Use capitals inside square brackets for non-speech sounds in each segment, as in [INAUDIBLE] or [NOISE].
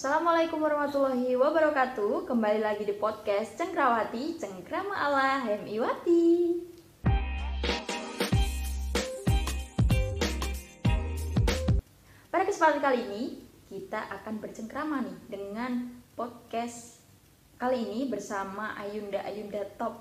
Assalamualaikum warahmatullahi wabarakatuh. Kembali lagi di podcast Cengkrawati Cengkrama ala Hemiwati Pada kesempatan kali ini Kita akan bercengkrama nih Dengan podcast Kali ini bersama Ayunda-Ayunda Top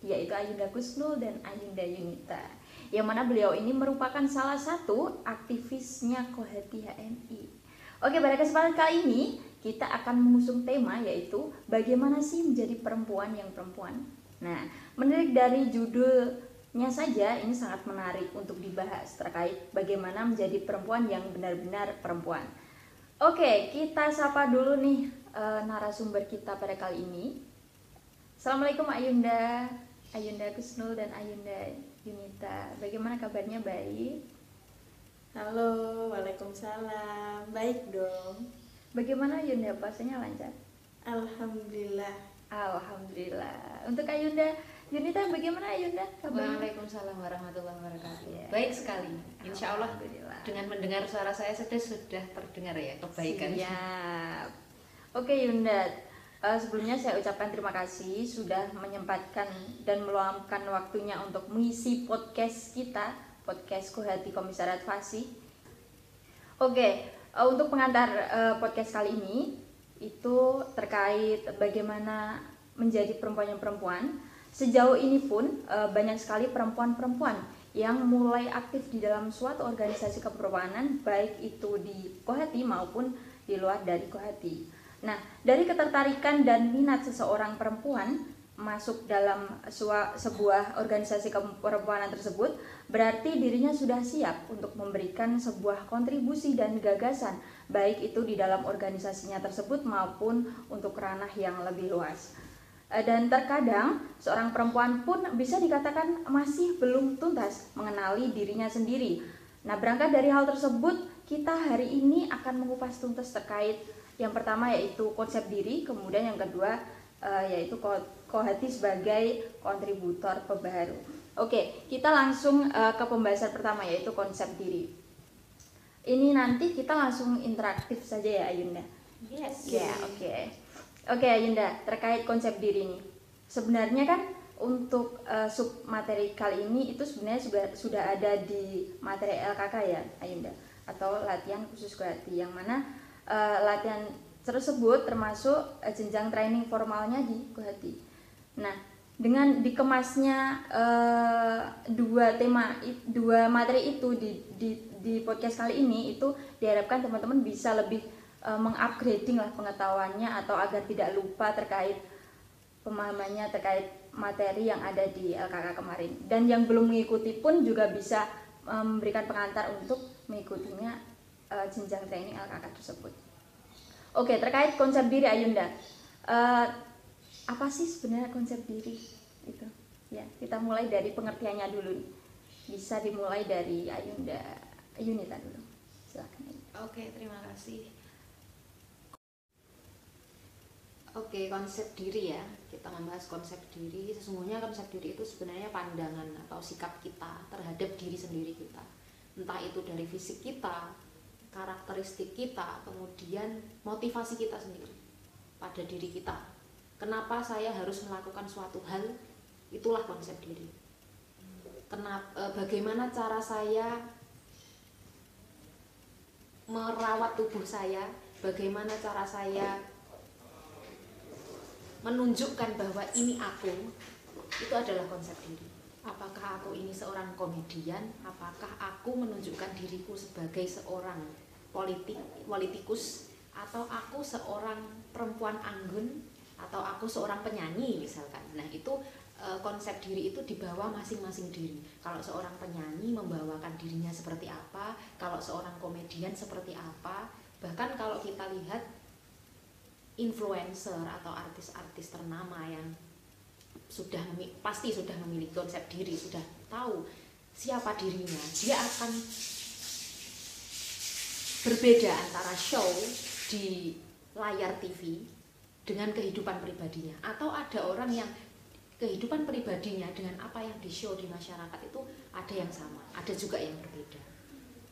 Yaitu Ayunda Kusnul dan Ayunda Yunita Yang mana beliau ini merupakan salah satu aktivisnya Kohati HMI Oke, pada kesempatan kali ini kita akan mengusung tema yaitu bagaimana sih menjadi perempuan yang perempuan. Nah, menarik dari judulnya saja ini sangat menarik untuk dibahas terkait bagaimana menjadi perempuan yang benar-benar perempuan. Oke, kita sapa dulu nih e, narasumber kita pada kali ini. Assalamualaikum Ayunda, Ayunda Kusnul dan Ayunda Yunita. Bagaimana kabarnya baik? Halo, Waalaikumsalam. Baik dong. Bagaimana Yunda puasanya lancar? Alhamdulillah. Alhamdulillah. Untuk Ayunda, Yunita bagaimana Ayunda? Kabarnya? Waalaikumsalam warahmatullahi wabarakatuh. Ya. Baik sekali. Insya Allah dengan mendengar suara saya sudah sudah terdengar ya kebaikan. Siap. Oke Yunda, uh, sebelumnya saya ucapkan terima kasih sudah menyempatkan dan meluangkan waktunya untuk mengisi podcast kita podcast Hati Komisariat Fasih. Oke, uh, untuk pengantar uh, podcast kali ini itu terkait bagaimana menjadi perempuan yang perempuan. Sejauh ini pun uh, banyak sekali perempuan-perempuan yang mulai aktif di dalam suatu organisasi keperempuanan baik itu di Kohati maupun di luar dari Kohati. Nah, dari ketertarikan dan minat seseorang perempuan masuk dalam sebuah organisasi keperempuanan tersebut berarti dirinya sudah siap untuk memberikan sebuah kontribusi dan gagasan baik itu di dalam organisasinya tersebut maupun untuk ranah yang lebih luas. Eh, dan terkadang seorang perempuan pun bisa dikatakan masih belum tuntas mengenali dirinya sendiri. Nah berangkat dari hal tersebut kita hari ini akan mengupas tuntas terkait yang pertama yaitu konsep diri kemudian yang kedua uh, yaitu Kohati sebagai kontributor pebaru. Oke, kita langsung uh, ke pembahasan pertama yaitu konsep diri. Ini nanti kita langsung interaktif saja ya Ayunda. Yes. Ya, oke. Okay. Oke okay, Ayunda, terkait konsep diri ini. Sebenarnya kan untuk uh, sub materi kali ini itu sebenarnya sudah sudah ada di materi LKK ya Ayunda atau latihan khusus Kohati yang mana uh, latihan tersebut termasuk uh, jenjang training formalnya di Kohati. Nah, dengan dikemasnya uh, dua tema dua materi itu di, di di podcast kali ini itu diharapkan teman-teman bisa lebih uh, mengupgrading lah pengetahuannya atau agar tidak lupa terkait pemahamannya terkait materi yang ada di LKK kemarin dan yang belum mengikuti pun juga bisa memberikan pengantar untuk mengikutinya jenjang training LKK tersebut. Oke, terkait konsep diri Ayunda. Uh, apa sih sebenarnya konsep diri itu? Ya, kita mulai dari pengertiannya dulu. Bisa dimulai dari Ayunda Ayunita dulu. Silakan. Oke, terima kasih. Oke, konsep diri ya. Kita membahas konsep diri. Sesungguhnya konsep diri itu sebenarnya pandangan atau sikap kita terhadap diri sendiri kita. Entah itu dari fisik kita, karakteristik kita, kemudian motivasi kita sendiri pada diri kita. Kenapa saya harus melakukan suatu hal? Itulah konsep diri. Kenapa, e, bagaimana cara saya merawat tubuh saya? Bagaimana cara saya menunjukkan bahwa ini aku? Itu adalah konsep diri apakah aku ini seorang komedian apakah aku menunjukkan diriku sebagai seorang politik politikus atau aku seorang perempuan anggun atau aku seorang penyanyi misalkan. Nah itu e, konsep diri itu dibawa masing-masing diri. Kalau seorang penyanyi membawakan dirinya seperti apa kalau seorang komedian seperti apa bahkan kalau kita lihat influencer atau artis-artis ternama yang sudah pasti sudah memiliki konsep diri sudah tahu siapa dirinya dia akan berbeda antara show di layar TV dengan kehidupan pribadinya. Atau ada orang yang kehidupan pribadinya dengan apa yang di show di masyarakat itu ada yang sama ada juga yang berbeda.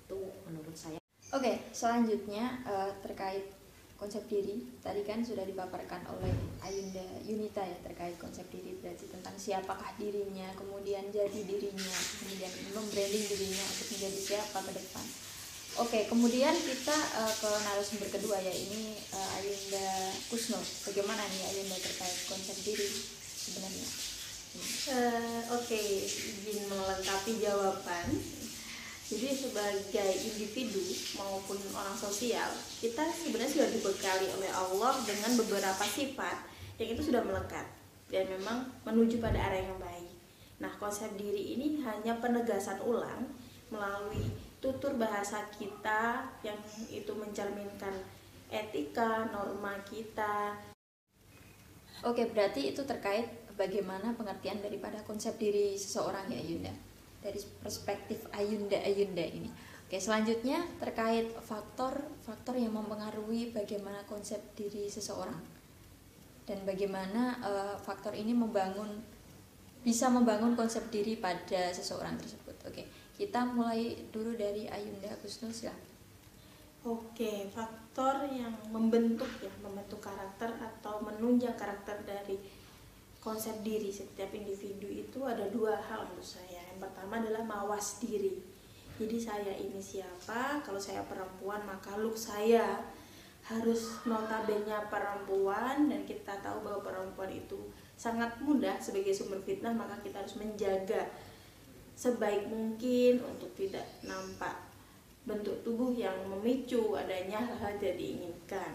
Itu menurut saya. Oke selanjutnya uh, terkait konsep diri. Tadi kan sudah dipaparkan oleh Ayunda Yunita ya terkait konsep diri berarti tentang siapakah dirinya kemudian jadi dirinya kemudian membranding dirinya untuk menjadi siapa ke depan oke kemudian kita uh, ke narasumber kedua ya ini uh, Ayunda Kusno bagaimana nih Ayunda terkait konsep diri sebenarnya uh, oke okay. izin melengkapi jawaban jadi sebagai individu maupun orang sosial, kita sebenarnya sudah dibekali oleh Allah dengan beberapa sifat yang itu sudah melekat dan memang menuju pada arah yang baik. Nah, konsep diri ini hanya penegasan ulang melalui tutur bahasa kita yang itu mencerminkan etika, norma kita. Oke, berarti itu terkait bagaimana pengertian daripada konsep diri seseorang ya Yunda dari perspektif Ayunda Ayunda ini. Oke, selanjutnya terkait faktor-faktor yang mempengaruhi bagaimana konsep diri seseorang dan bagaimana uh, faktor ini membangun bisa membangun konsep diri pada seseorang tersebut. Oke, kita mulai dulu dari Ayunda Agustus ya. Oke, faktor yang membentuk ya, membentuk karakter atau menunjang karakter dari konsep diri setiap individu itu ada dua hal menurut saya. Yang pertama adalah mawas diri. Jadi saya ini siapa? Kalau saya perempuan maka look saya harus notabene perempuan dan kita tahu bahwa perempuan itu sangat mudah sebagai sumber fitnah maka kita harus menjaga sebaik mungkin untuk tidak nampak bentuk tubuh yang memicu adanya hal-hal tidak diinginkan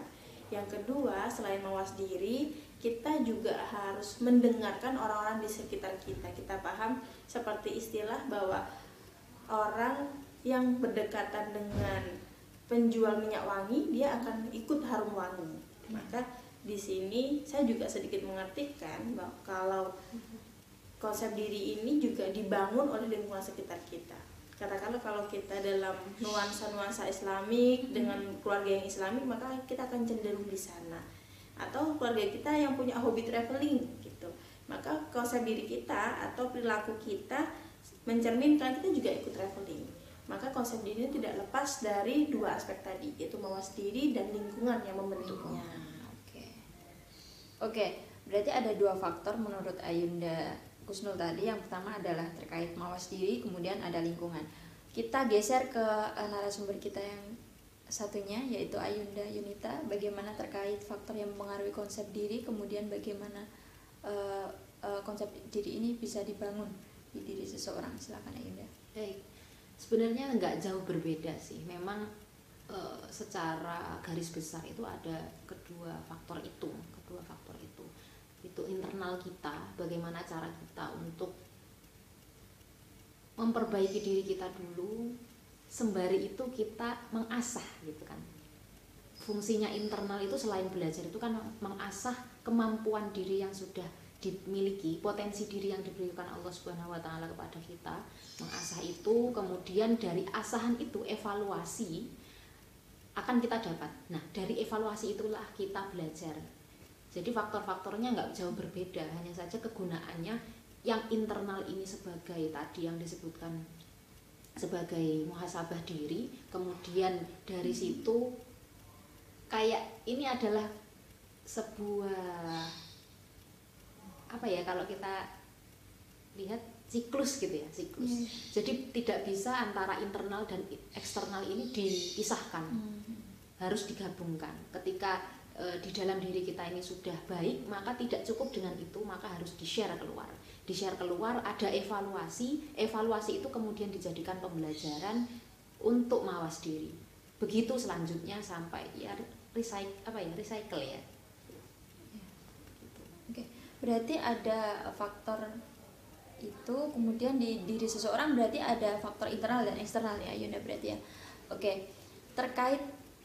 yang kedua selain mawas diri kita juga harus mendengarkan orang-orang di sekitar kita. Kita paham seperti istilah bahwa orang yang berdekatan dengan penjual minyak wangi, dia akan ikut harum wangi. Maka di sini saya juga sedikit mengartikan bahwa kalau konsep diri ini juga dibangun oleh lingkungan sekitar kita. Katakanlah kalau kita dalam nuansa-nuansa Islamik dengan keluarga yang Islamik, maka kita akan cenderung di sana. Atau keluarga kita yang punya hobi traveling gitu. Maka konsep diri kita atau perilaku kita mencerminkan kita juga ikut traveling. Maka konsep diri ini tidak lepas dari dua aspek tadi yaitu mawas diri dan lingkungan yang membentuknya. Oke. Oke berarti ada dua faktor menurut Ayunda Kusnul tadi yang pertama adalah terkait mawas diri kemudian ada lingkungan. Kita geser ke eh, narasumber kita yang satunya yaitu Ayunda Yunita. Bagaimana terkait faktor yang mempengaruhi konsep diri kemudian bagaimana uh, uh, konsep diri ini bisa dibangun di diri seseorang? Silakan Ayunda. Baik. Sebenarnya nggak jauh berbeda sih. Memang uh, secara garis besar itu ada kedua faktor itu kedua faktor itu itu internal kita bagaimana cara kita untuk memperbaiki diri kita dulu sembari itu kita mengasah gitu kan. Fungsinya internal itu selain belajar itu kan mengasah kemampuan diri yang sudah dimiliki potensi diri yang diberikan Allah Subhanahu wa taala kepada kita. Mengasah itu kemudian dari asahan itu evaluasi akan kita dapat. Nah dari evaluasi itulah kita belajar jadi faktor-faktornya nggak jauh berbeda hanya saja kegunaannya yang internal ini sebagai tadi yang disebutkan sebagai muhasabah diri kemudian dari situ kayak ini adalah sebuah apa ya kalau kita lihat siklus gitu ya siklus yeah. jadi tidak bisa antara internal dan eksternal ini dipisahkan mm. harus digabungkan ketika e, di dalam diri kita ini sudah baik maka tidak cukup dengan itu maka harus di share keluar. Di share keluar ada evaluasi. Evaluasi itu kemudian dijadikan pembelajaran untuk mawas diri. Begitu selanjutnya sampai ya recycle apa ya recycle ya. Oke berarti ada faktor itu kemudian di diri seseorang berarti ada faktor internal dan eksternal ya Yunda berarti ya. Oke terkait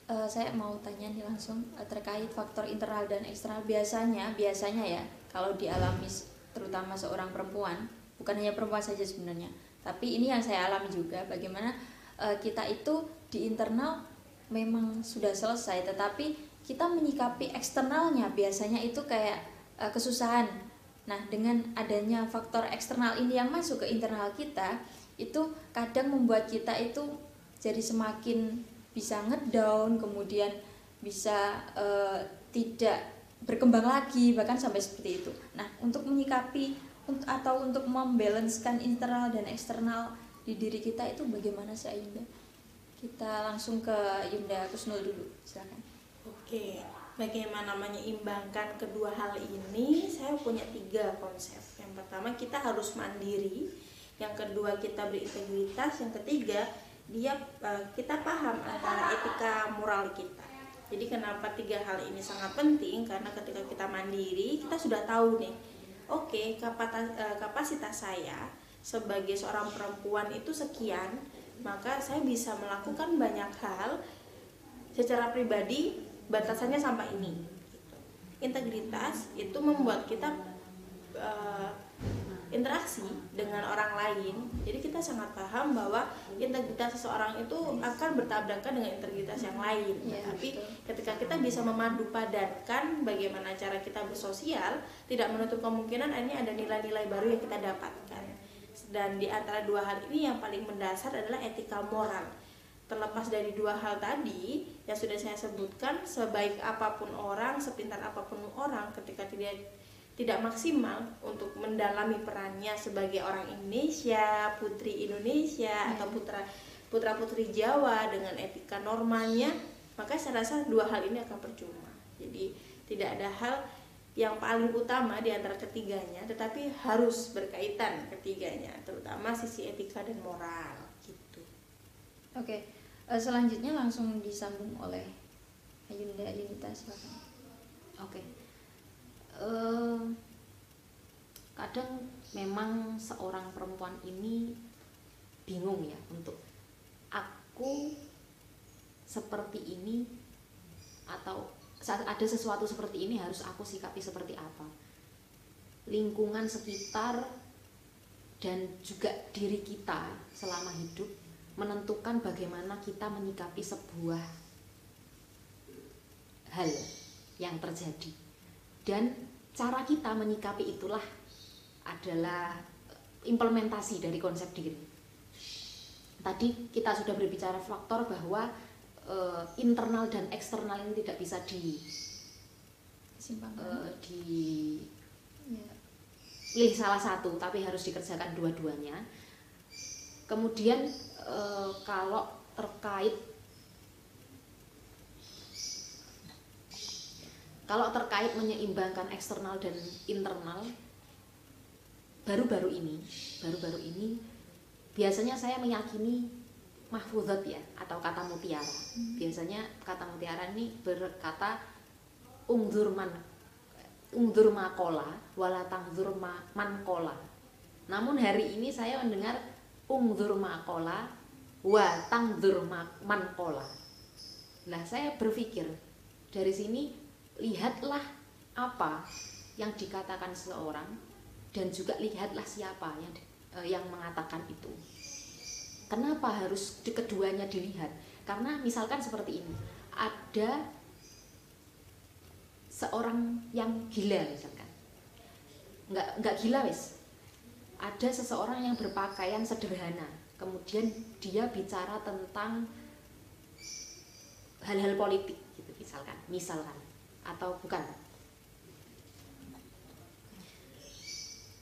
uh, saya mau tanya nih langsung uh, terkait faktor internal dan eksternal. Biasanya biasanya ya kalau dialami terutama seorang perempuan bukan hanya perempuan saja sebenarnya tapi ini yang saya alami juga bagaimana uh, kita itu di internal memang sudah selesai tetapi kita menyikapi eksternalnya. Biasanya itu kayak uh, kesusahan. Nah dengan adanya faktor eksternal ini yang masuk ke internal kita itu kadang membuat kita itu jadi semakin bisa ngedown kemudian bisa uh, tidak berkembang lagi bahkan sampai seperti itu. Nah, untuk menyikapi atau untuk membalancekan internal dan eksternal di diri kita itu bagaimana sih Ayunda? Kita langsung ke Yunda Kusnul dulu, silakan. Oke, bagaimana menyeimbangkan kedua hal ini? Saya punya tiga konsep. Yang pertama kita harus mandiri, yang kedua kita berintegritas, yang ketiga dia eh, kita paham antara etika moral kita. Jadi kenapa tiga hal ini sangat penting? Karena ketika kita mandiri, kita sudah tahu nih, oke okay, kapasitas, kapasitas saya sebagai seorang perempuan itu sekian, maka saya bisa melakukan banyak hal secara pribadi batasannya sampai ini. Integritas itu membuat kita uh, interaksi dengan orang lain jadi kita sangat paham bahwa integritas seseorang itu akan bertabrakan dengan integritas yang lain. Ya, tapi betul. ketika kita bisa memadu padankan bagaimana cara kita bersosial tidak menutup kemungkinan ini ada nilai-nilai baru yang kita dapatkan. Dan di antara dua hal ini yang paling mendasar adalah etika moral. Terlepas dari dua hal tadi yang sudah saya sebutkan sebaik apa pun orang sepintar apa pun orang ketika tidak tidak maksimal untuk mendalami perannya sebagai orang Indonesia, putri Indonesia hmm. atau putra putra putri Jawa dengan etika normalnya, maka saya rasa dua hal ini akan percuma. Jadi tidak ada hal yang paling utama di antara ketiganya, tetapi harus berkaitan ketiganya, terutama sisi etika dan moral gitu. Oke, eh, selanjutnya langsung disambung oleh Ayunda Yunita silakan. Oke uh, kadang memang seorang perempuan ini bingung ya untuk aku seperti ini atau saat ada sesuatu seperti ini harus aku sikapi seperti apa. Lingkungan sekitar dan juga diri kita selama hidup menentukan bagaimana kita menyikapi sebuah hal yang terjadi dan cara kita menyikapi itulah adalah implementasi dari konsep diri. Tadi kita sudah berbicara faktor bahwa e, internal dan eksternal ini tidak bisa di e, di ya. pilih salah satu, tapi harus dikerjakan dua-duanya. Kemudian e, kalau terkait Kalau terkait menyeimbangkan eksternal dan internal, baru-baru ini, baru-baru ini biasanya saya meyakini mahfuzat ya atau kata mutiara. Hmm. Biasanya kata mutiara ini berkata ungdur man ungdur makola ma, mankola. Namun hari ini saya mendengar ungdur makola wa tangdur mankola. Nah, saya berpikir dari sini lihatlah apa yang dikatakan seseorang dan juga lihatlah siapa yang eh, yang mengatakan itu. Kenapa harus di keduanya dilihat? Karena misalkan seperti ini, ada seorang yang gila misalkan, nggak nggak gila wes, ada seseorang yang berpakaian sederhana, kemudian dia bicara tentang hal-hal politik gitu misalkan, misalkan atau bukan?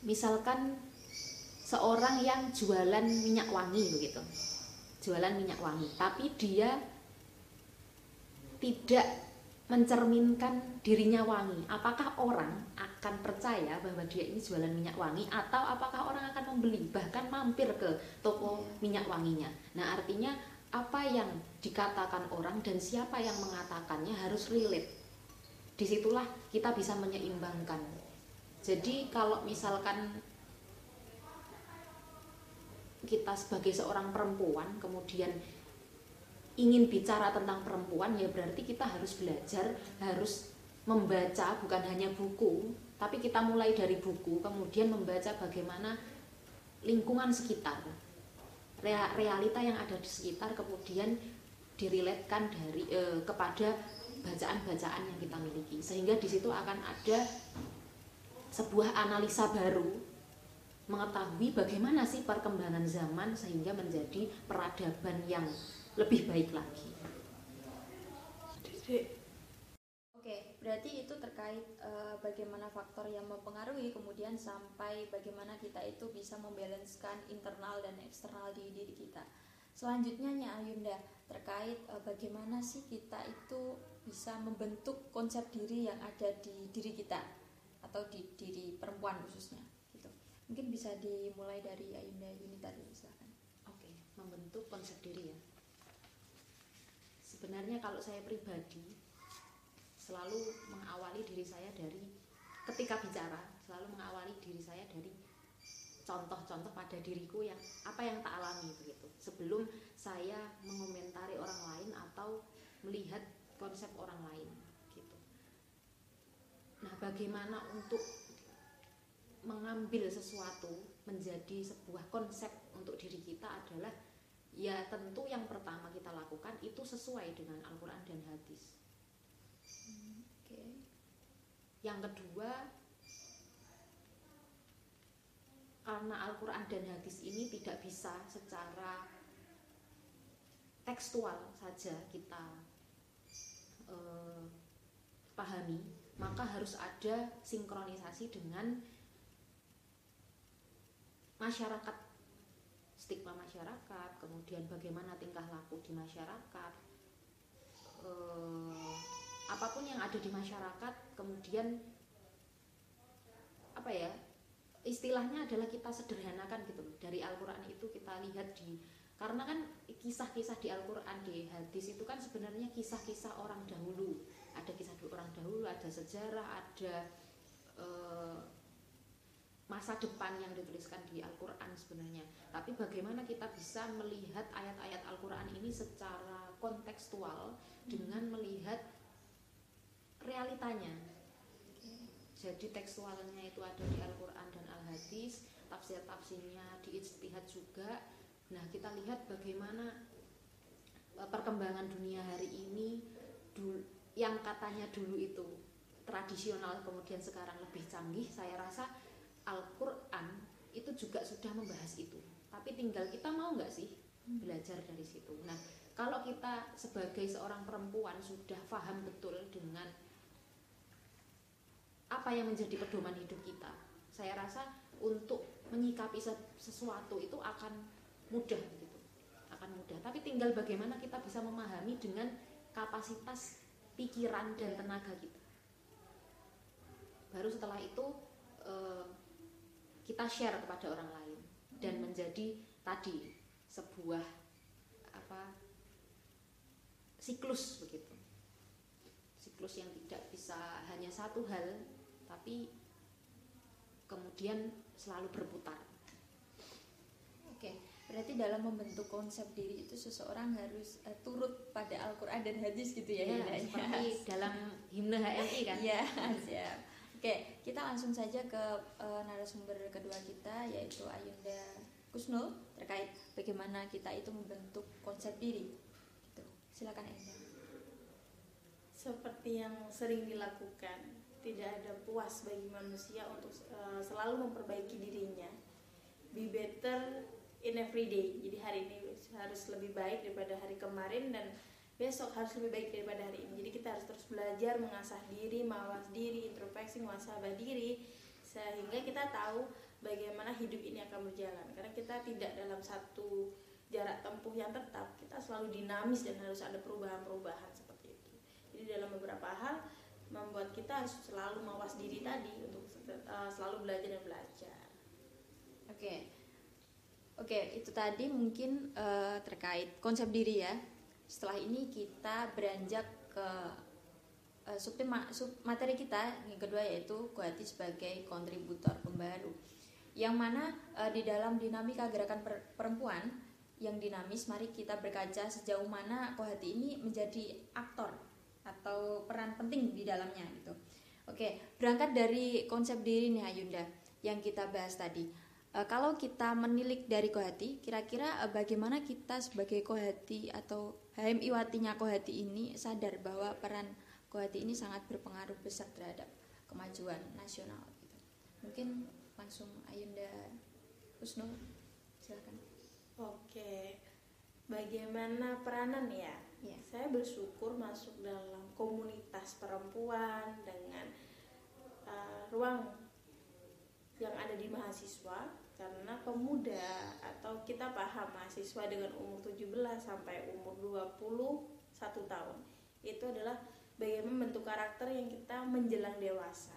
Misalkan seorang yang jualan minyak wangi begitu. Jualan minyak wangi. Tapi dia tidak mencerminkan dirinya wangi. Apakah orang akan percaya bahwa dia ini jualan minyak wangi? Atau apakah orang akan membeli bahkan mampir ke toko minyak wanginya? Nah artinya apa yang dikatakan orang dan siapa yang mengatakannya harus relate di situlah kita bisa menyeimbangkan. Jadi kalau misalkan kita sebagai seorang perempuan kemudian ingin bicara tentang perempuan ya berarti kita harus belajar harus membaca bukan hanya buku tapi kita mulai dari buku kemudian membaca bagaimana lingkungan sekitar realita yang ada di sekitar kemudian diriletkan dari eh, kepada bacaan-bacaan yang kita miliki sehingga di situ akan ada sebuah analisa baru mengetahui bagaimana sih perkembangan zaman sehingga menjadi peradaban yang lebih baik lagi. Jadi berarti itu terkait uh, bagaimana faktor yang mempengaruhi kemudian sampai bagaimana kita itu bisa membalanskan internal dan eksternal di diri kita. Selanjutnya Nya Ayunda terkait uh, bagaimana sih kita itu bisa membentuk konsep diri yang ada di diri kita atau di diri perempuan khususnya gitu. Mungkin bisa dimulai dari Ayunda Yunita dulu silakan. Oke, membentuk konsep diri ya. Sebenarnya kalau saya pribadi selalu mengawali diri saya dari ketika bicara selalu mengawali diri saya dari contoh-contoh pada diriku yang apa yang tak alami begitu sebelum saya mengomentari orang lain atau melihat konsep orang lain gitu nah bagaimana untuk mengambil sesuatu menjadi sebuah konsep untuk diri kita adalah ya tentu yang pertama kita lakukan itu sesuai dengan Al-Quran dan hadis okay. yang kedua karena Al-Quran dan hadis ini tidak bisa secara tekstual saja kita eh, pahami maka harus ada sinkronisasi dengan masyarakat stigma masyarakat kemudian bagaimana tingkah laku di masyarakat eh, apa pun yang ada di masyarakat kemudian apa ya istilahnya adalah kita sederhanakan gitu dari Al-Quran itu kita lihat di karena kan kisah-kisah di Al-Quran di hadis itu kan sebenarnya kisah-kisah orang dahulu. Ada kisah orang dahulu ada sejarah ada e, masa depan yang dituliskan di Al-Quran sebenarnya. Tapi bagaimana kita bisa melihat ayat-ayat Al-Quran ini secara kontekstual dengan melihat realitanya? Jadi tekstualnya itu ada di Al-Quran dan Al-Hadis tafsir-tafsirnya di ijtihad juga nah kita lihat bagaimana e, perkembangan dunia hari ini yang katanya dulu itu tradisional kemudian sekarang lebih canggih saya rasa Al-Quran itu juga sudah membahas itu. Tapi tinggal kita mau nggak sih belajar dari situ? Nah kalau kita sebagai seorang perempuan sudah paham betul dengan apa yang menjadi pedoman hidup kita saya rasa untuk menyikapi sesuatu itu akan mudah begitu akan mudah. Tapi tinggal bagaimana kita bisa memahami dengan kapasitas pikiran dan tenaga kita. Baru setelah itu eh, kita share kepada orang lain dan menjadi tadi sebuah apa siklus begitu. Siklus yang tidak bisa hanya satu hal tapi kemudian selalu berputar. Berarti dalam membentuk konsep diri itu seseorang harus uh, turut pada Al-Qur'an dan hadis gitu ya, ya, ya seperti ya. [LAUGHS] dalam himne HMI kan. Iya, siap. Oke, kita langsung saja ke uh, narasumber kedua kita yaitu Ayunda Kusnul terkait bagaimana kita itu membentuk konsep diri. Gitu. Silakan Ayunda. Seperti yang sering dilakukan tidak ada puas bagi manusia untuk uh, selalu memperbaiki dirinya be better in every day jadi hari ini harus lebih baik daripada hari kemarin dan besok harus lebih baik daripada hari ini jadi kita harus terus belajar mengasah diri mawas diri introspeksi muasabah diri sehingga kita tahu bagaimana hidup ini akan berjalan karena kita tidak dalam satu jarak tempuh yang tetap kita selalu dinamis dan harus ada perubahan-perubahan seperti itu jadi dalam beberapa hal membuat kita harus selalu mawas diri tadi untuk uh, selalu belajar dan belajar. Oke, okay. Oke itu tadi mungkin uh, terkait konsep diri ya. Setelah ini kita beranjak ke uh, subtema, sub materi kita yang kedua yaitu Kuhati sebagai kontributor pembaru. Yang mana uh, di dalam dinamika gerakan per perempuan yang dinamis, mari kita berkaca sejauh mana Kohati ini menjadi aktor atau peran penting di dalamnya gitu. Oke, berangkat dari konsep diri nih Ayunda yang kita bahas tadi. E, kalau kita menilik dari Kohati, kira-kira e, bagaimana kita sebagai Kohati atau HMI Watinya Kohati ini sadar bahwa peran Kohati ini sangat berpengaruh besar terhadap kemajuan nasional gitu. Mungkin langsung Ayunda Husnul silakan. Oke. Bagaimana peranan ya Iya. saya bersyukur masuk dalam komunitas perempuan dengan uh, ruang yang ada di mahasiswa karena pemuda atau kita paham mahasiswa dengan umur 17 sampai umur 21 tahun itu adalah bagaimana bentuk karakter yang kita menjelang dewasa.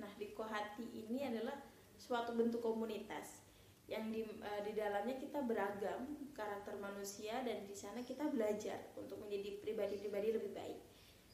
Nah, di Kohati ini adalah suatu bentuk komunitas yang di, uh, di dalamnya kita beragam karakter manusia dan di sana kita belajar untuk menjadi pribadi-pribadi lebih baik.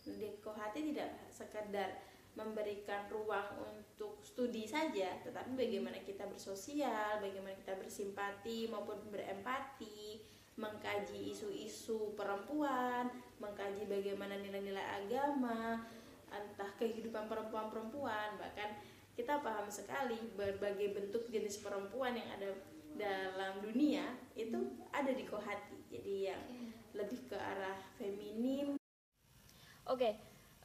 Di Kohati tidak sekedar memberikan ruang untuk studi saja, tetapi bagaimana kita bersosial, bagaimana kita bersimpati maupun berempati, mengkaji isu-isu perempuan, mengkaji bagaimana nilai-nilai agama, entah kehidupan perempuan-perempuan, bahkan kita paham sekali berbagai bentuk jenis perempuan yang ada dalam dunia itu ada di Kohati. Jadi yang lebih ke arah feminim. Oke,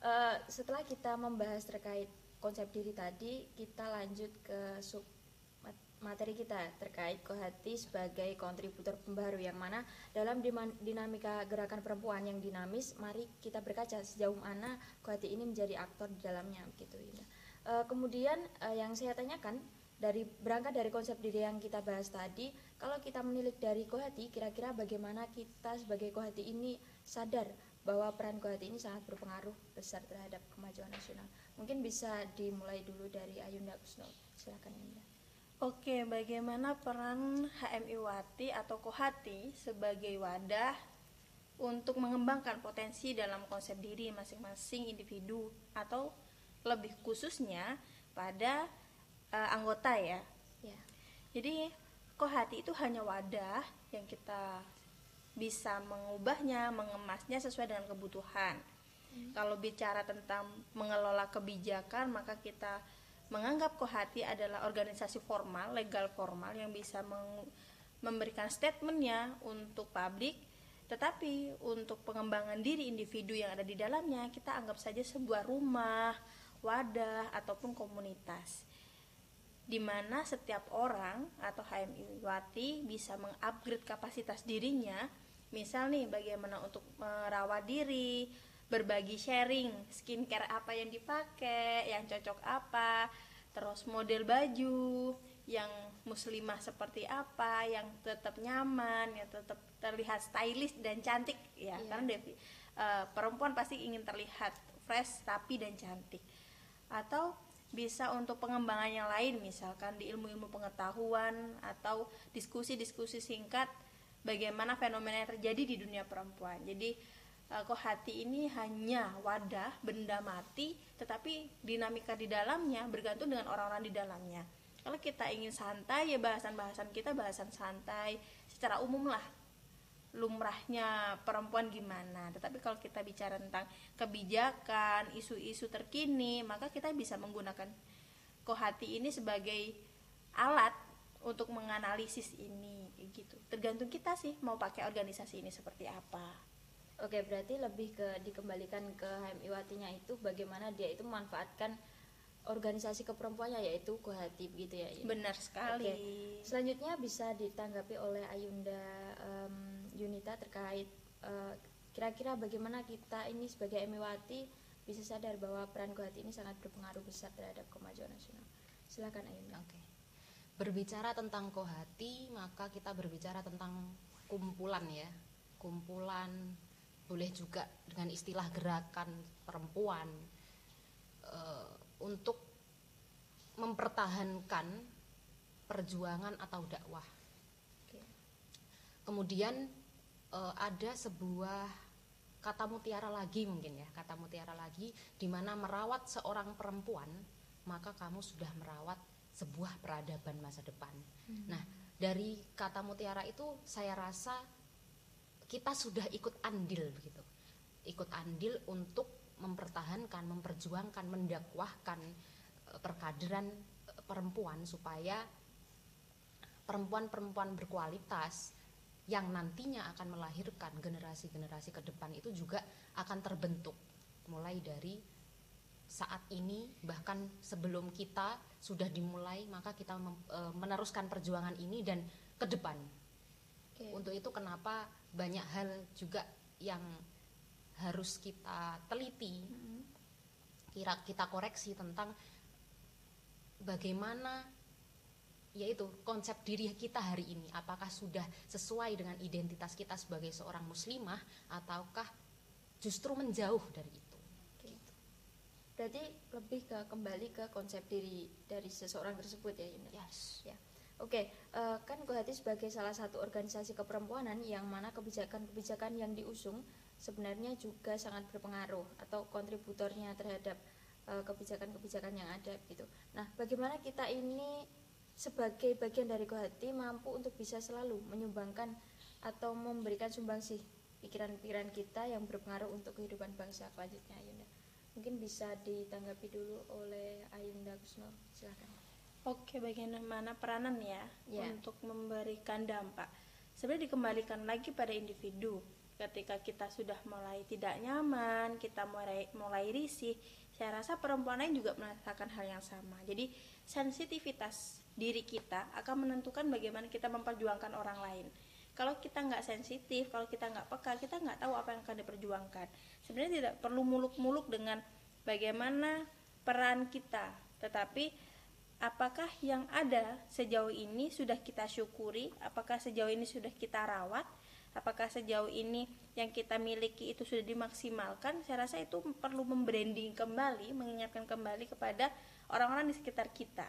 uh, setelah kita membahas terkait konsep diri tadi, kita lanjut ke sub materi kita terkait Kohati sebagai kontributor pembaru yang mana dalam dinamika gerakan perempuan yang dinamis, mari kita berkaca sejauh mana Kohati ini menjadi aktor di dalamnya gitu. Uh, kemudian uh, yang saya tanyakan dari berangkat dari konsep diri yang kita bahas tadi, kalau kita menilik dari Kohati, kira-kira bagaimana kita sebagai Kohati ini sadar bahwa peran Kohati ini sangat berpengaruh besar terhadap kemajuan nasional. Mungkin bisa dimulai dulu dari Ayunda Kusno. Silakan Ayunda. Oke, bagaimana peran HMI Wati atau Kohati sebagai wadah untuk mengembangkan potensi dalam konsep diri masing-masing individu atau lebih khususnya pada uh, anggota ya. ya. Jadi Kohati itu hanya wadah yang kita bisa mengubahnya, mengemasnya sesuai dengan kebutuhan. Hmm. Kalau bicara tentang mengelola kebijakan, maka kita menganggap Kohati adalah organisasi formal, legal formal yang bisa memberikan statementnya untuk publik, tetapi untuk pengembangan diri individu yang ada di dalamnya, kita anggap saja sebuah rumah, wadah, ataupun komunitas di mana setiap orang atau HMI Wati bisa mengupgrade kapasitas dirinya misal nih bagaimana untuk merawat diri berbagi sharing skincare apa yang dipakai yang cocok apa terus model baju yang muslimah seperti apa yang tetap nyaman yang tetap terlihat stylish dan cantik ya yeah. karena Devi uh, perempuan pasti ingin terlihat fresh rapi dan cantik atau bisa untuk pengembangan yang lain misalkan di ilmu-ilmu pengetahuan atau diskusi-diskusi singkat bagaimana fenomena yang terjadi di dunia perempuan. Jadi uh, kok hati ini hanya wadah benda mati, tetapi dinamika di dalamnya bergantung dengan orang-orang di dalamnya. Kalau kita ingin santai ya bahasan-bahasan kita bahasan santai secara umum lah lumrahnya perempuan gimana. Tetapi kalau kita bicara tentang kebijakan, isu-isu terkini, maka kita bisa menggunakan kohati ini sebagai alat untuk menganalisis ini gitu. Tergantung kita sih mau pakai organisasi ini seperti apa. Oke berarti lebih ke dikembalikan ke HMI Watinya itu bagaimana dia itu memanfaatkan organisasi keperempuannya yaitu Kohati begitu ya benar sekali. Oke. selanjutnya bisa ditanggapi oleh Ayunda um, Yunita terkait uh, kira-kira bagaimana kita ini sebagai HMI Wati bisa sadar bahwa peran Kohati ini sangat berpengaruh besar terhadap kemajuan nasional. Silakan Ayunda. Oke berbicara tentang kohati maka kita berbicara tentang kumpulan ya. Kumpulan boleh juga dengan istilah gerakan perempuan. E, untuk mempertahankan perjuangan atau dakwah. Kemudian e, ada sebuah kata mutiara lagi mungkin ya kata mutiara lagi di mana merawat seorang perempuan maka kamu sudah merawat sebuah peradaban masa depan. Hmm. Nah, dari kata mutiara itu saya rasa kita sudah ikut andil begitu. Ikut andil untuk mempertahankan, memperjuangkan, mendakwahkan eh, perkaderan eh, perempuan supaya perempuan-perempuan berkualitas yang nantinya akan melahirkan generasi-generasi ke depan itu juga akan terbentuk mulai dari saat ini bahkan sebelum kita sudah dimulai maka kita e, meneruskan perjuangan ini dan ke depan. Okay. Untuk itu kenapa banyak hal juga yang harus kita teliti Mm-mm. kira kita koreksi tentang bagaimana yaitu konsep diri kita hari ini apakah sudah sesuai dengan identitas kita sebagai seorang muslimah ataukah justru menjauh dari itu. Berarti lebih ke kembali ke konsep diri dari seseorang tersebut ya Yunda. yes Ya. Oke, eh, kan Kohati sebagai salah satu organisasi keperempuanan yang mana kebijakan-kebijakan yang diusung sebenarnya juga sangat berpengaruh atau kontributornya terhadap eh, kebijakan-kebijakan yang ada gitu. Nah, bagaimana kita ini sebagai bagian dari Kohati mampu untuk bisa selalu menyumbangkan atau memberikan sumbangsih pikiran-pikiran kita yang berpengaruh untuk kehidupan bangsa selanjutnya, Ayunda. Mungkin bisa ditanggapi dulu oleh Ayunda Kusno, silakan. Oke, bagaimana peranan ya Ya. untuk memberikan dampak? Sebenarnya dikembalikan lagi pada individu. Ketika kita sudah mulai tidak nyaman, kita mulai mulai risih, saya rasa perempuan lain juga merasakan hal yang sama. Jadi sensitivitas diri kita akan menentukan bagaimana kita memperjuangkan orang lain. Kalau kita nggak sensitif, kalau kita nggak peka, kita nggak tahu apa yang akan diperjuangkan. Sebenarnya tidak perlu muluk-muluk dengan bagaimana peran kita, tetapi apakah yang ada sejauh ini sudah kita syukuri, apakah sejauh ini sudah kita rawat, apakah sejauh ini yang kita miliki itu sudah dimaksimalkan, saya rasa itu perlu membranding kembali, mengingatkan kembali kepada orang-orang di sekitar kita.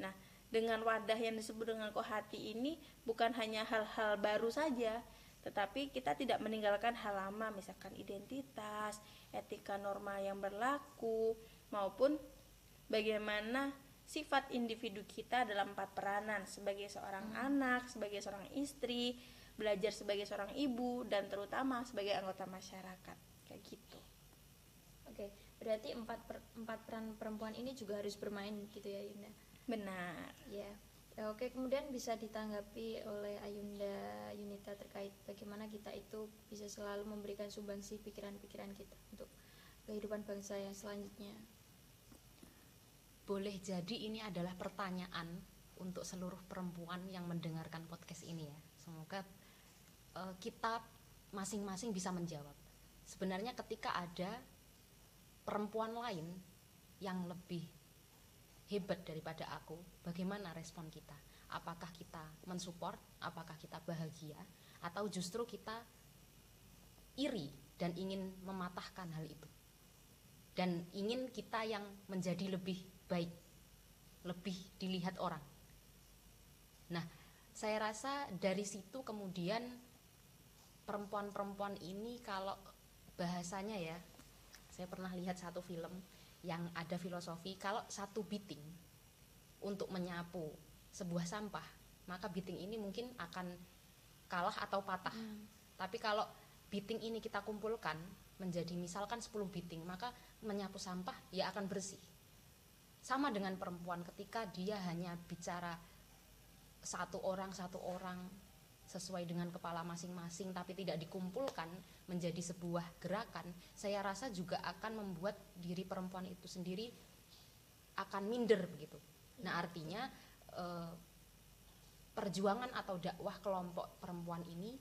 Nah, dengan wadah yang disebut dengan kohati ini bukan hanya hal-hal baru saja, tetapi kita tidak meninggalkan hal lama, misalkan identitas, etika norma yang berlaku, maupun bagaimana sifat individu kita dalam empat peranan sebagai seorang anak, sebagai seorang istri, belajar sebagai seorang ibu, dan terutama sebagai anggota masyarakat. Kayak gitu. Oke, berarti empat per- empat peran perempuan ini juga harus bermain gitu ya Yunda. Benar. Ya. Ya, Oke, kemudian bisa ditanggapi oleh Ayunda Yunita terkait bagaimana kita itu bisa selalu memberikan sumbangsi pikiran-pikiran kita untuk kehidupan bangsa yang selanjutnya. boleh jadi ini adalah pertanyaan untuk seluruh perempuan yang mendengarkan podcast ini ya. Semoga eh, kita masing-masing bisa menjawab. Sebenarnya ketika ada perempuan lain yang lebih hebat daripada aku, bagaimana respon kita? Apakah kita mensupport? Apakah kita bahagia? Atau justru kita iri dan ingin mematahkan hal itu? dan ingin kita yang menjadi lebih baik, lebih dilihat orang. Nah, saya rasa dari situ kemudian perempuan-perempuan ini kalau bahasanya ya, saya pernah lihat satu film yang ada filosofi kalau satu biting untuk menyapu sebuah sampah, maka biting ini mungkin akan kalah atau patah. Tapi kalau biting ini kita kumpulkan menjadi misalkan 10 biting, maka menyapu sampah ya akan bersih. Sama dengan perempuan ketika dia hanya bicara satu orang satu orang sesuai dengan kepala masing-masing tapi tidak dikumpulkan menjadi sebuah gerakan, saya rasa juga akan membuat diri perempuan itu sendiri akan minder begitu. Nah, artinya eh, perjuangan atau dakwah kelompok perempuan ini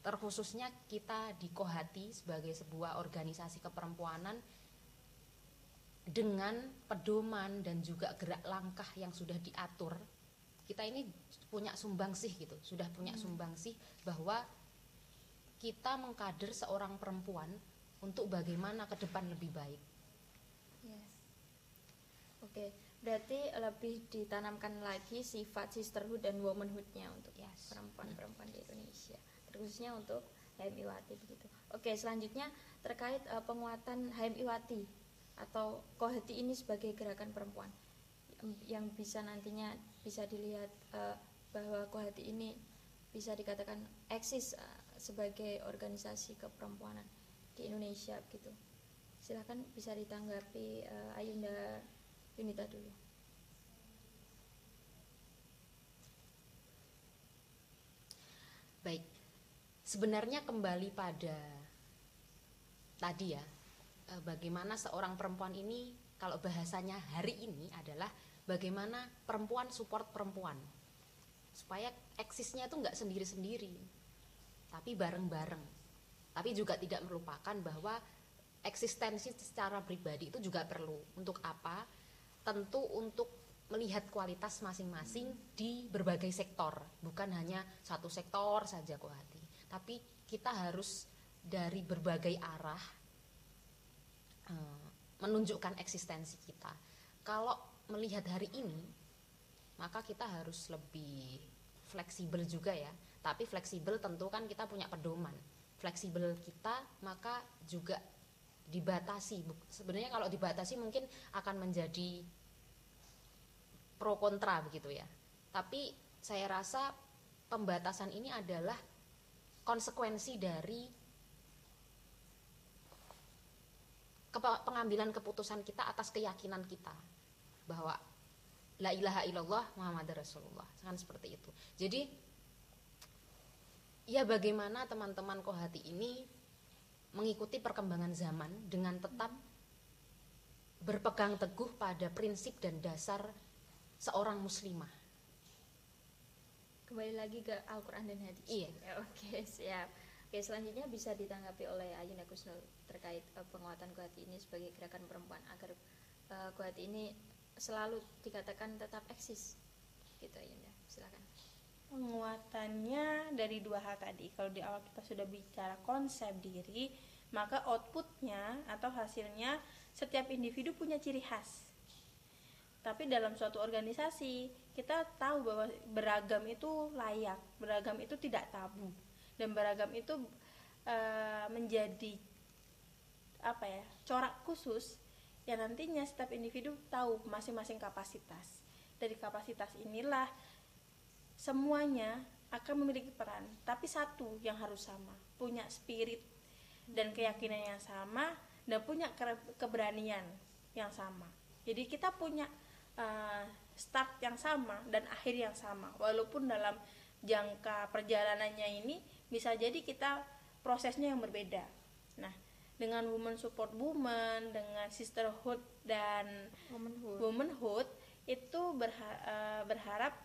terkhususnya kita di Kohati sebagai sebuah organisasi keperempuanan dengan pedoman dan juga gerak langkah yang sudah diatur kita ini punya sumbangsih gitu sudah punya sumbangsih bahwa kita mengkader seorang perempuan untuk bagaimana ke depan lebih baik Yes. Oke, berarti lebih ditanamkan lagi sifat sisterhood dan womanhoodnya untuk Yes. perempuan-perempuan di Indonesia, terkhususnya untuk HMIWati begitu. Oke, selanjutnya terkait eh, penguatan HMIWati atau Kohati ini sebagai gerakan perempuan yang bisa nantinya bisa dilihat eh, bahwa Kohati ini bisa dikatakan eksis eh, sebagai organisasi keperempuanan di Indonesia gitu. Silahkan bisa ditanggapi eh, Ayunda Yunita dulu. Baik, sebenarnya kembali pada tadi ya, bagaimana seorang perempuan ini, kalau bahasanya hari ini adalah bagaimana perempuan support perempuan, supaya eksisnya itu nggak sendiri-sendiri, tapi bareng-bareng. tapi juga tidak melupakan bahwa eksistensi secara pribadi itu juga perlu. Untuk apa? Tentu untuk melihat kualitas masing-masing di berbagai sektor. Bukan hanya satu sektor saja kohati tapi kita harus dari berbagai arah eh, menunjukkan eksistensi kita. Kalau melihat hari ini maka kita harus lebih fleksibel juga ya. Tapi fleksibel tentu kan kita punya pedoman. Fleksibel kita maka juga dibatasi. Sebenarnya kalau dibatasi mungkin akan menjadi pro kontra begitu ya. Tapi saya rasa pembatasan ini adalah konsekuensi dari pengambilan keputusan kita atas keyakinan kita bahwa la ilaha illallah Muhammad Rasulullah. Kan seperti itu. Jadi ya bagaimana teman-teman kohati ini mengikuti perkembangan zaman dengan tetap berpegang teguh pada prinsip dan dasar seorang muslimah? Kembali lagi ke Al-Quran dan hadis. Iya. Oke siap. Oke selanjutnya bisa ditanggapi oleh Ayunda Kusnul terkait uh, penguatan kohati ini sebagai gerakan perempuan agar uh, kohati ini selalu dikatakan tetap eksis. Gitu Yunda silakan. Penguatannya dari dua hal tadi. Kalau di awal kita sudah bicara konsep diri maka outputnya atau hasilnya setiap individu punya ciri khas. Tapi dalam suatu organisasi kita tahu bahwa beragam itu layak beragam itu tidak tabu dan beragam itu e, menjadi apa ya corak khusus ya nantinya setiap individu tahu masing-masing kapasitas. Dari kapasitas inilah semuanya akan memiliki peran. Tapi satu yang harus sama punya spirit dan keyakinan yang sama dan punya keberanian yang sama. Jadi kita punya uh, start yang sama dan akhir yang sama. Walaupun dalam jangka perjalanannya ini bisa jadi kita prosesnya yang berbeda. Nah dengan women support women dengan sisterhood dan womanhood, womanhood itu berha uh, berharap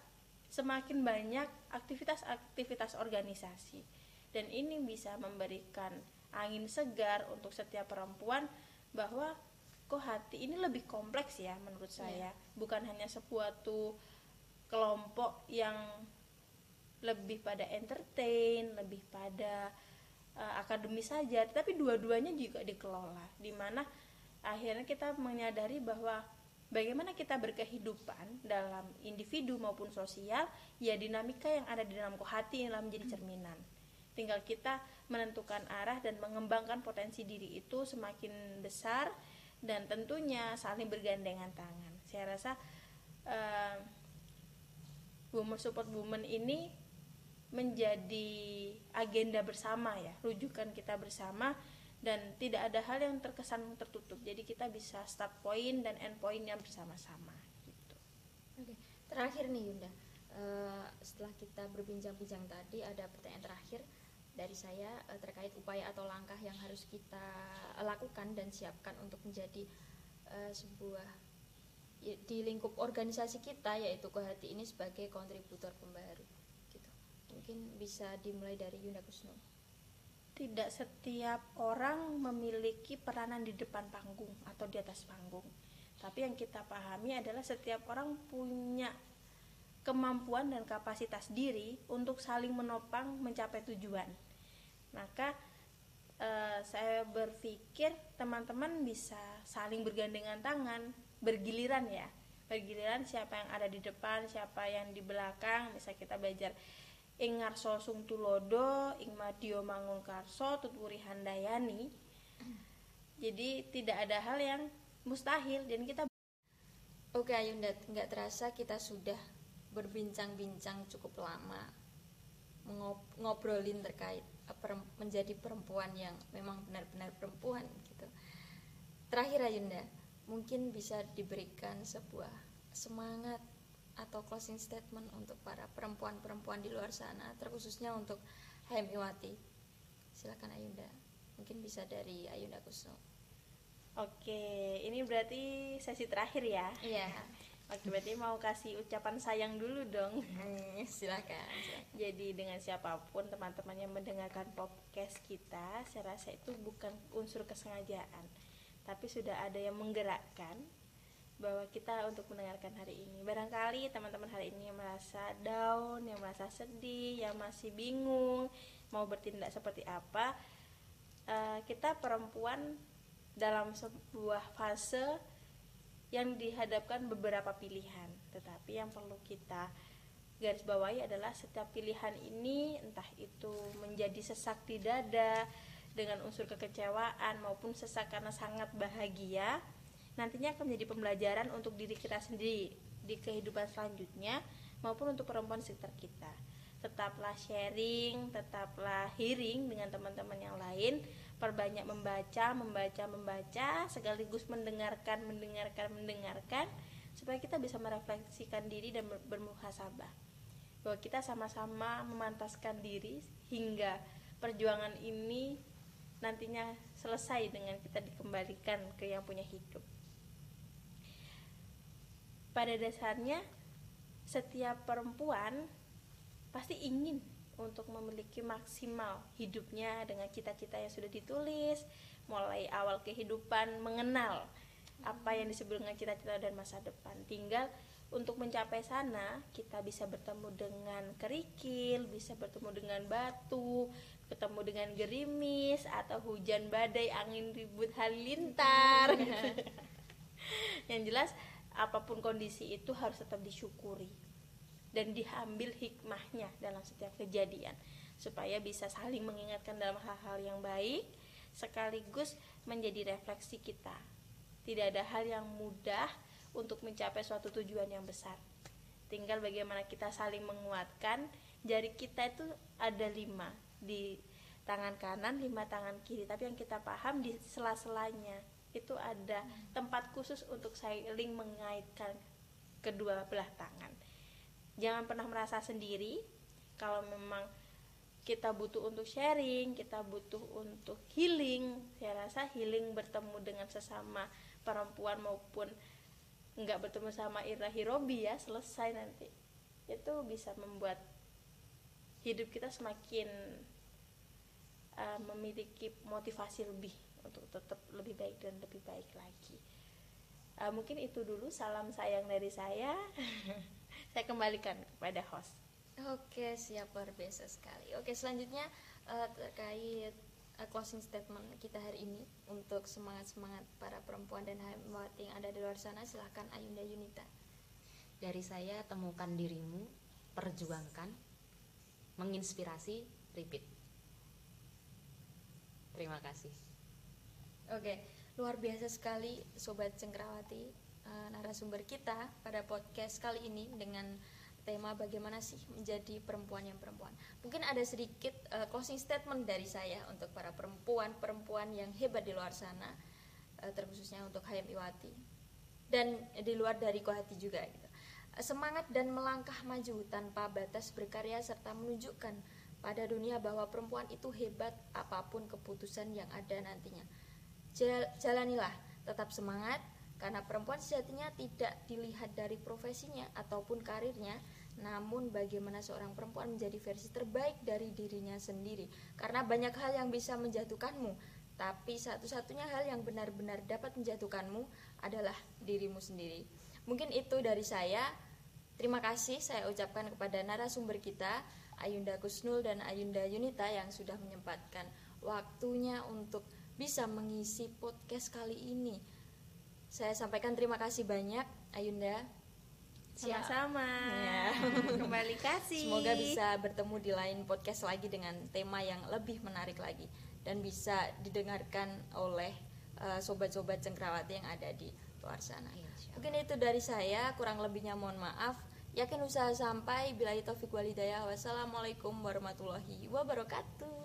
semakin banyak aktivitas-aktivitas organisasi dan ini bisa memberikan angin segar untuk setiap perempuan bahwa kok hati ini lebih kompleks ya menurut iya. saya yeah. bukan hanya sebuah tuh kelompok yang lebih pada entertain lebih pada uh, akademis saja tapi dua-duanya juga dikelola di mana akhirnya kita menyadari bahwa bagaimana kita berkehidupan dalam individu maupun sosial ya dinamika yang ada di dalam hati yang menjadi cerminan. Tinggal kita menentukan arah dan mengembangkan potensi diri itu semakin besar dan tentunya saling bergandengan tangan. Saya rasa uh, women support women ini menjadi agenda bersama ya rujukan kita bersama dan tidak ada hal yang terkesan tertutup. Jadi kita bisa start point dan end point yang bersama-sama gitu. Oke terakhir nih Yunda. Uh, setelah kita berbincang-bincang tadi ada pertanyaan terakhir dari saya uh, terkait upaya atau langkah yang harus kita lakukan dan siapkan untuk menjadi uh, sebuah di lingkup organisasi kita yaitu Kohati ini sebagai kontributor pembaru mungkin bisa dimulai dari Yunda Kusno? Tidak setiap orang memiliki peranan di depan panggung atau di atas panggung. Tapi yang kita pahami adalah setiap orang punya kemampuan dan kapasitas diri untuk saling menopang mencapai tujuan. Maka eh, saya berpikir teman-teman bisa saling bergandengan tangan bergiliran ya. Bergiliran siapa yang ada di depan siapa yang di belakang. Bisa kita belajar ing ngarso sung tulodo ing madio mangun karso tuturi handayani jadi tidak ada hal yang mustahil dan kita Oke Ayunda, nggak terasa kita sudah berbincang-bincang cukup lama ngobrolin terkait menjadi perempuan yang memang benar-benar perempuan gitu. Terakhir Ayunda, mungkin bisa diberikan sebuah semangat atau closing statement untuk para perempuan-perempuan di luar sana terkhususnya untuk Haimiwati silakan Ayunda mungkin bisa dari Ayunda Kusno Oke, ini berarti sesi terakhir ya. Iya. Oke, berarti mau kasih ucapan sayang dulu dong. Hmm, silakan, silakan. Jadi dengan siapa pun teman-teman yang mendengarkan podcast kita, saya rasa itu bukan unsur kesengajaan, tapi sudah ada yang menggerakkan bahwa kita untuk mendengarkan hari ini. Barangkali teman-teman hari ini yang merasa down, yang merasa sedih, yang masih bingung mau bertindak seperti apa, eh, kita perempuan dalam sebuah fase yang dihadapkan beberapa pilihan tetapi yang perlu kita garis bawahi adalah setiap pilihan ini entah itu menjadi sesak di dada dengan unsur kekecewaan maupun sesak karena sangat bahagia nantinya akan menjadi pembelajaran untuk diri kita sendiri di kehidupan selanjutnya maupun untuk perempuan sekitar kita tetaplah sharing, tetaplah hearing dengan teman-teman yang lain, perbanyak membaca, membaca, membaca, sekaligus mendengarkan, mendengarkan, mendengarkan, supaya kita bisa merefleksikan diri dan bermuhasabah. Bahwa kita sama-sama memantaskan diri hingga perjuangan ini nantinya selesai dengan kita dikembalikan ke yang punya hidup. Pada dasarnya, setiap perempuan pasti ingin untuk memiliki maksimal hidupnya dengan cita-cita yang sudah ditulis mulai awal kehidupan mengenal apa yang disebut dengan cita-cita dan masa depan. Tinggal untuk mencapai sana kita bisa bertemu dengan kerikil bisa bertemu dengan batu ketemu dengan gerimis atau hujan badai angin ribut halilintar. [LAUGHS] Yang jelas apa pun kondisi itu harus tetap disyukuri dan diambil hikmahnya dalam setiap kejadian supaya bisa saling mengingatkan dalam hal-hal yang baik sekaligus menjadi refleksi kita. Tidak ada hal yang mudah untuk mencapai suatu tujuan yang besar. Tinggal bagaimana kita saling menguatkan. Jari kita itu ada lima. Di tangan kanan lima tangan kiri. Tapi yang kita paham di sela-selanya itu ada tempat khusus untuk saling mengaitkan kedua belah tangan jangan pernah merasa sendiri kalau memang kita butuh untuk sharing, kita butuh untuk healing. Saya rasa healing bertemu dengan sesama perempuan maupun nggak bertemu sama Ira Hirobi ya selesai nanti. Itu bisa membuat hidup kita semakin uh, memiliki motivasi lebih untuk tetap lebih baik dan lebih baik lagi. Uh, mungkin itu dulu salam sayang dari saya. [LAUGHS] saya kembalikan kepada host. Oke, siap luar biasa sekali. Oke, selanjutnya uh, terkait uh, closing statement kita hari ini untuk semangat-semangat para perempuan dan hambawati yang ada di luar sana, silahkan Ayunda Yunita. Dari saya temukan dirimu, perjuangkan, menginspirasi, repeat. Terima kasih. Oke, luar biasa sekali Sobat Cengkrawati uh, narasumber kita pada podcast kali ini dengan tema bagaimana sih menjadi perempuan yang perempuan. Mungkin ada sedikit uh, closing statement dari saya untuk para perempuan-perempuan yang hebat di luar sana, uh, terkhususnya untuk Hayam Iwati dan di luar dari Kohati juga. Gitu. semangat dan melangkah maju tanpa batas berkarya serta menunjukkan pada dunia bahwa perempuan itu hebat apa pun keputusan yang ada nantinya. Jalanilah, tetap semangat, karena perempuan sejatinya tidak dilihat dari profesinya ataupun karirnya, namun bagaimana seorang perempuan menjadi versi terbaik dari dirinya sendiri. Karena banyak hal yang bisa menjatuhkanmu, tapi satu-satunya hal yang benar-benar dapat menjatuhkanmu adalah dirimu sendiri. Mungkin itu dari saya. Terima kasih saya ucapkan kepada narasumber kita, Ayunda Kusnul dan Ayunda Yunita yang sudah menyempatkan waktunya untuk bisa mengisi podcast kali ini saya sampaikan terima kasih banyak Ayunda. Sama-sama. Ya. [LAUGHS] Kembali kasih. Semoga bisa bertemu di lain podcast lagi dengan tema yang lebih menarik lagi dan bisa didengarkan oleh uh, sobat-sobat cengkrawati yang ada di luar sana. Mungkin itu dari saya, kurang lebihnya mohon maaf. Yakin usaha sampai bila taufik walidayah. Wassalamualaikum warahmatullahi wabarakatuh.